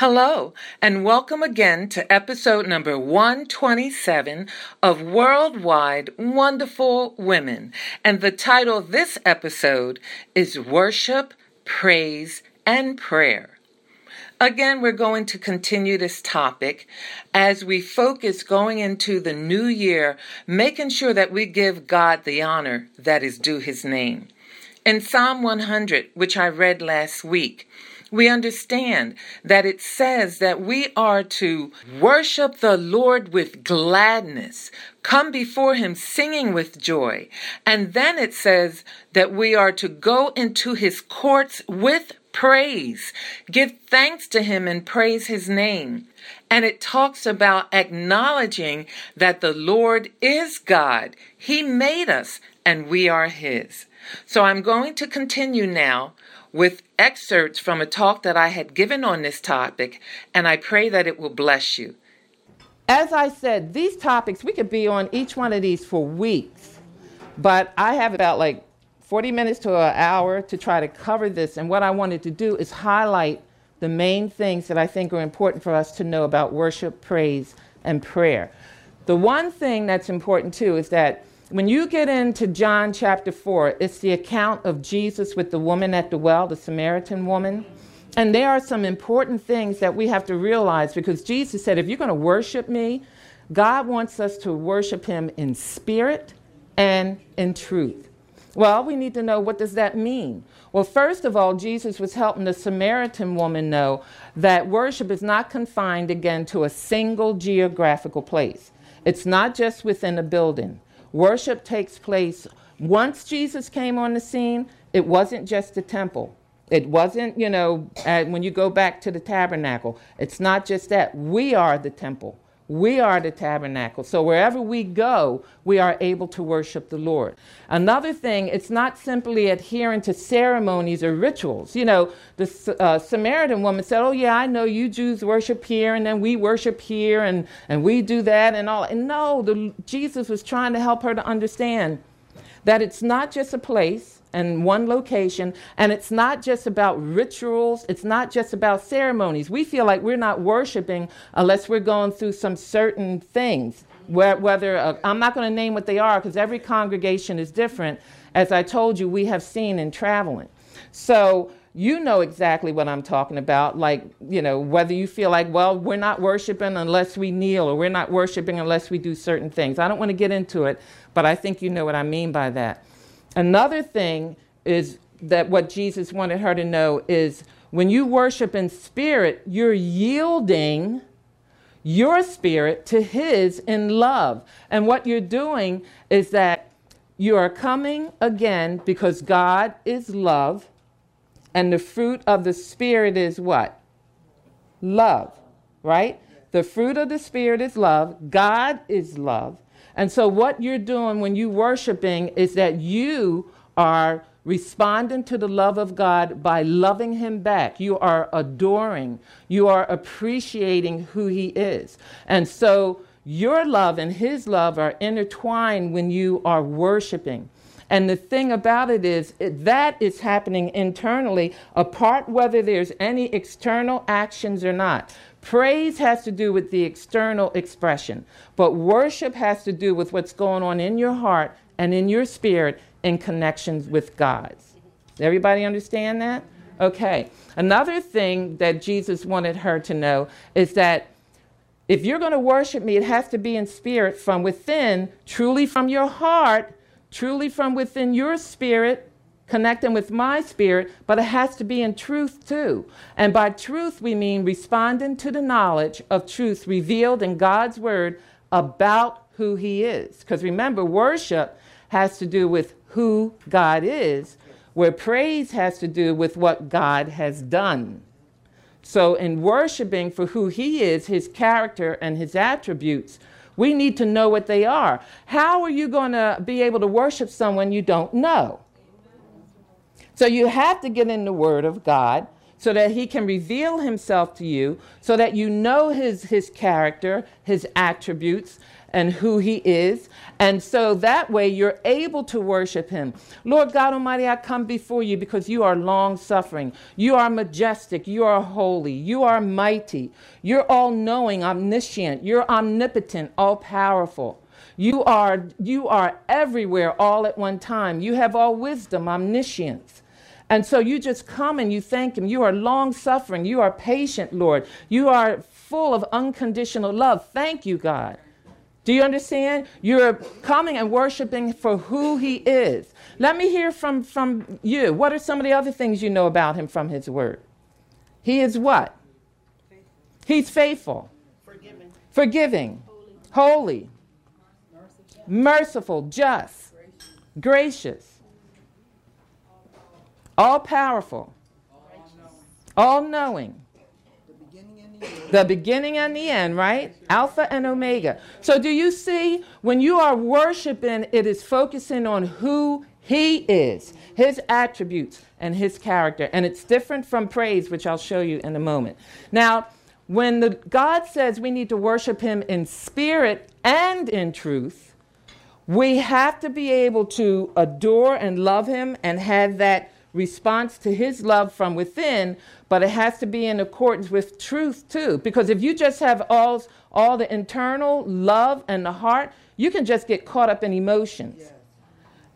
Hello, and welcome again to episode number 127 of Worldwide Wonderful Women. And the title of this episode is Worship, Praise, and Prayer. Again, we're going to continue this topic as we focus going into the new year, making sure that we give God the honor that is due his name. In Psalm 100, which I read last week, we understand that it says that we are to worship the Lord with gladness, come before Him singing with joy. And then it says that we are to go into His courts with praise, give thanks to Him and praise His name. And it talks about acknowledging that the Lord is God. He made us and we are His. So I'm going to continue now with excerpts from a talk that I had given on this topic, and I pray that it will bless you. As I said, these topics, we could be on each one of these for weeks, but I have about like 40 minutes to an hour to try to cover this. And what I wanted to do is highlight the main things that I think are important for us to know about worship, praise, and prayer. The one thing that's important too is that when you get into John chapter 4, it's the account of Jesus with the woman at the well, the Samaritan woman. And there are some important things that we have to realize because Jesus said, if you're going to worship me, God wants us to worship him in spirit and in truth. Well, we need to know what does that mean? Well, first of all, Jesus was helping the Samaritan woman know that worship is not confined again to a single geographical place. It's not just within a building. Worship takes place once Jesus came on the scene. It wasn't just the temple. It wasn't, you know, when you go back to the tabernacle, it's not just that. We are the temple. We are the tabernacle. So wherever we go, we are able to worship the Lord. Another thing, it's not simply adhering to ceremonies or rituals. You know, the uh, Samaritan woman said, Oh, yeah, I know you Jews worship here, and then we worship here, and, and we do that, and all. And no, the, Jesus was trying to help her to understand that it's not just a place and one location. And it's not just about rituals, it's not just about ceremonies. We feel like we're not worshiping unless we're going through some certain things. Whether uh, I'm not going to name what they are because every congregation is different, as I told you, we have seen in traveling. So, you know exactly what I'm talking about. Like, you know, whether you feel like, well, we're not worshiping unless we kneel, or we're not worshiping unless we do certain things. I don't want to get into it, but I think you know what I mean by that. Another thing is that what Jesus wanted her to know is when you worship in spirit, you're yielding your spirit to His in love. And what you're doing is that you are coming again because God is love, and the fruit of the Spirit is what? Love, right? The fruit of the Spirit is love. God is love. And so, what you're doing when you're worshiping is that you are responding to the love of God by loving Him back. You are adoring, you are appreciating who He is. And so, your love and His love are intertwined when you are worshiping. And the thing about it is, it, that is happening internally, apart whether there's any external actions or not. Praise has to do with the external expression, but worship has to do with what's going on in your heart and in your spirit in connections with God's. Everybody understand that? Okay. Another thing that Jesus wanted her to know is that if you're going to worship me, it has to be in spirit from within, truly from your heart, truly from within your spirit, connecting with my spirit, but it has to be in truth too. And by truth, we mean responding to the knowledge of truth revealed in God's word about who He is. Because remember, worship has to do with who God is, where praise has to do with what God has done. So, in worshiping for who He is, His character, and His attributes, we need to know what they are. How are you going to be able to worship someone you don't know? So, you have to get in the Word of God so that He can reveal Himself to you, so that you know His, his character, His attributes, and who He is. And so that way you're able to worship Him. Lord God Almighty, I come before you because you are long suffering. You are majestic. You are holy. You are mighty. You're all knowing, omniscient. You're omnipotent, all powerful. You are, you are everywhere all at one time. You have all wisdom, omniscience. And so you just come and you thank Him. You are long suffering. You are patient, Lord. You are full of unconditional love. Thank you, God. Do you understand? You're coming and worshiping for who he is. Let me hear from, from you. What are some of the other things you know about him from his word? He is what? Faithful. He's faithful. Forgiving. Forgiving. Holy. Holy. Merciful. Merciful. Just. Gracious. Gracious. All powerful. All knowing the beginning and the end, right? Alpha and Omega. So, do you see when you are worshiping, it is focusing on who He is, His attributes, and His character. And it's different from praise, which I'll show you in a moment. Now, when the, God says we need to worship Him in spirit and in truth, we have to be able to adore and love Him and have that response to His love from within but it has to be in accordance with truth too. Because if you just have all, all the internal love and the heart, you can just get caught up in emotions. Yes.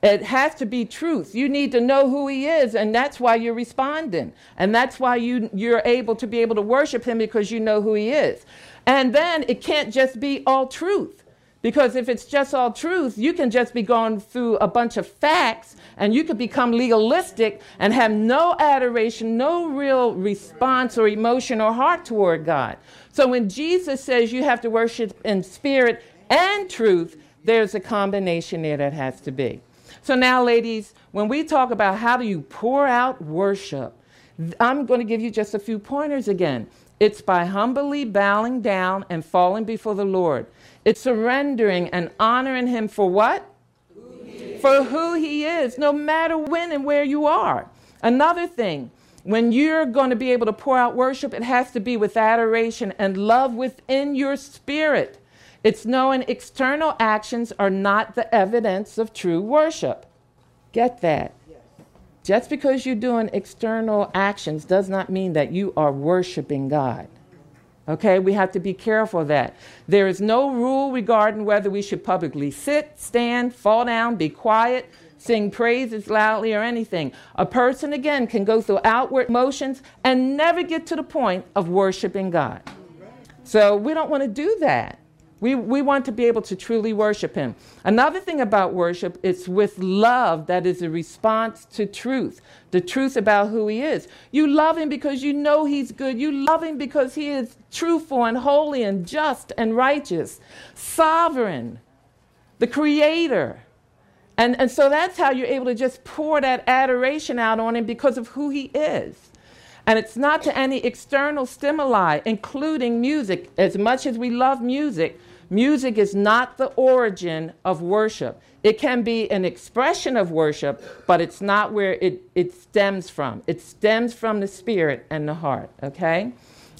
It has to be truth. You need to know who he is, and that's why you're responding. And that's why you, you're able to be able to worship him because you know who he is. And then it can't just be all truth. Because if it's just all truth, you can just be going through a bunch of facts and you could become legalistic and have no adoration, no real response or emotion or heart toward God. So when Jesus says you have to worship in spirit and truth, there's a combination there that has to be. So now, ladies, when we talk about how do you pour out worship, I'm going to give you just a few pointers again. It's by humbly bowing down and falling before the Lord. It's surrendering and honoring Him for what? Who for who He is, no matter when and where you are. Another thing, when you're going to be able to pour out worship, it has to be with adoration and love within your spirit. It's knowing external actions are not the evidence of true worship. Get that? Just because you're doing external actions does not mean that you are worshiping God. Okay, we have to be careful of that. There is no rule regarding whether we should publicly sit, stand, fall down, be quiet, sing praises loudly, or anything. A person, again, can go through outward motions and never get to the point of worshiping God. So we don't want to do that. We, we want to be able to truly worship Him. Another thing about worship, it's with love that is a response to truth, the truth about who He is. You love Him because you know He's good. You love Him because He is truthful and holy and just and righteous, sovereign, the Creator. And, and so that's how you're able to just pour that adoration out on Him because of who He is. And it's not to any external stimuli, including music. As much as we love music, Music is not the origin of worship. It can be an expression of worship, but it's not where it, it stems from. It stems from the spirit and the heart, okay?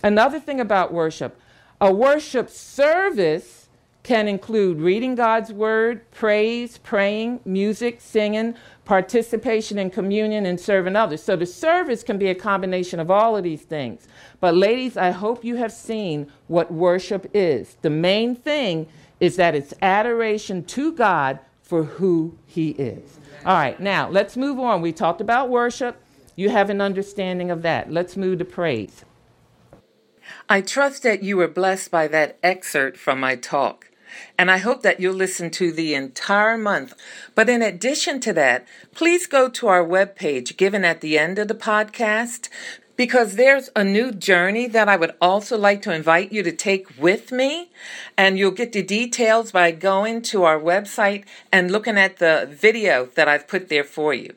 Another thing about worship a worship service can include reading God's word, praise, praying, music, singing, participation in communion, and serving others. So the service can be a combination of all of these things. But, ladies, I hope you have seen what worship is. The main thing is that it's adoration to God for who He is. All right, now let's move on. We talked about worship. You have an understanding of that. Let's move to praise. I trust that you were blessed by that excerpt from my talk. And I hope that you'll listen to the entire month. But in addition to that, please go to our webpage given at the end of the podcast because there's a new journey that I would also like to invite you to take with me. And you'll get the details by going to our website and looking at the video that I've put there for you.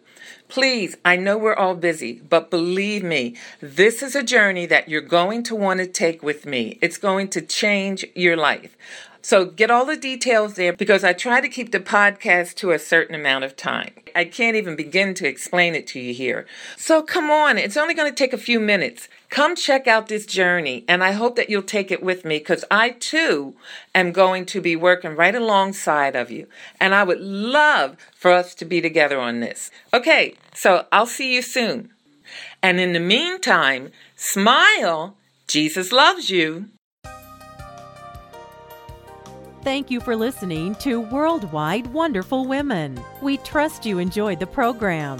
Please, I know we're all busy, but believe me, this is a journey that you're going to want to take with me. It's going to change your life. So get all the details there because I try to keep the podcast to a certain amount of time. I can't even begin to explain it to you here. So come on, it's only going to take a few minutes. Come check out this journey, and I hope that you'll take it with me because I too am going to be working right alongside of you. And I would love for us to be together on this. Okay, so I'll see you soon. And in the meantime, smile. Jesus loves you. Thank you for listening to Worldwide Wonderful Women. We trust you enjoyed the program.